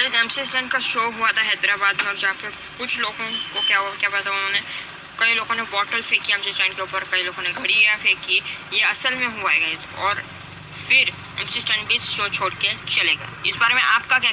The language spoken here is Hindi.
गाइस एमसी स्टैंड का शो हुआ था हैदराबाद में, और जहाँ पे कुछ लोगों को क्या हुआ क्या पता उन्होंने, कई लोगों ने बॉटल फेंकी एमसी स्टैंड के ऊपर, कई लोगों ने घड़ियाँ फेंकी, ये असल में हुआ है गाइस और फिर एमसी स्टैंड भी शो छोड़ के चलेगा। इस बारे में आपका क्या